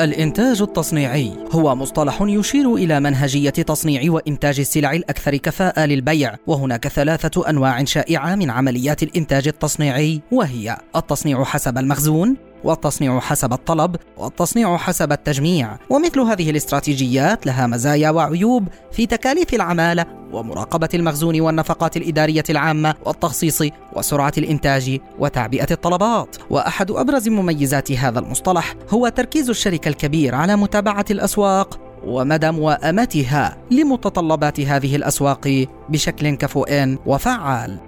الإنتاج التصنيعي هو مصطلح يشير إلى منهجية تصنيع وإنتاج السلع الأكثر كفاءة للبيع، وهناك ثلاثة أنواع شائعة من عمليات الإنتاج التصنيعي وهي التصنيع حسب المخزون، والتصنيع حسب الطلب والتصنيع حسب التجميع ومثل هذه الاستراتيجيات لها مزايا وعيوب في تكاليف العمالة ومراقبة المخزون والنفقات الإدارية العامة والتخصيص وسرعة الإنتاج وتعبئة الطلبات. وأحد أبرز مميزات هذا المصطلح هو تركيز الشركة الكبير على متابعة الأسواق ومدى موائمتها لمتطلبات هذه الأسواق بشكل كفؤ وفعال.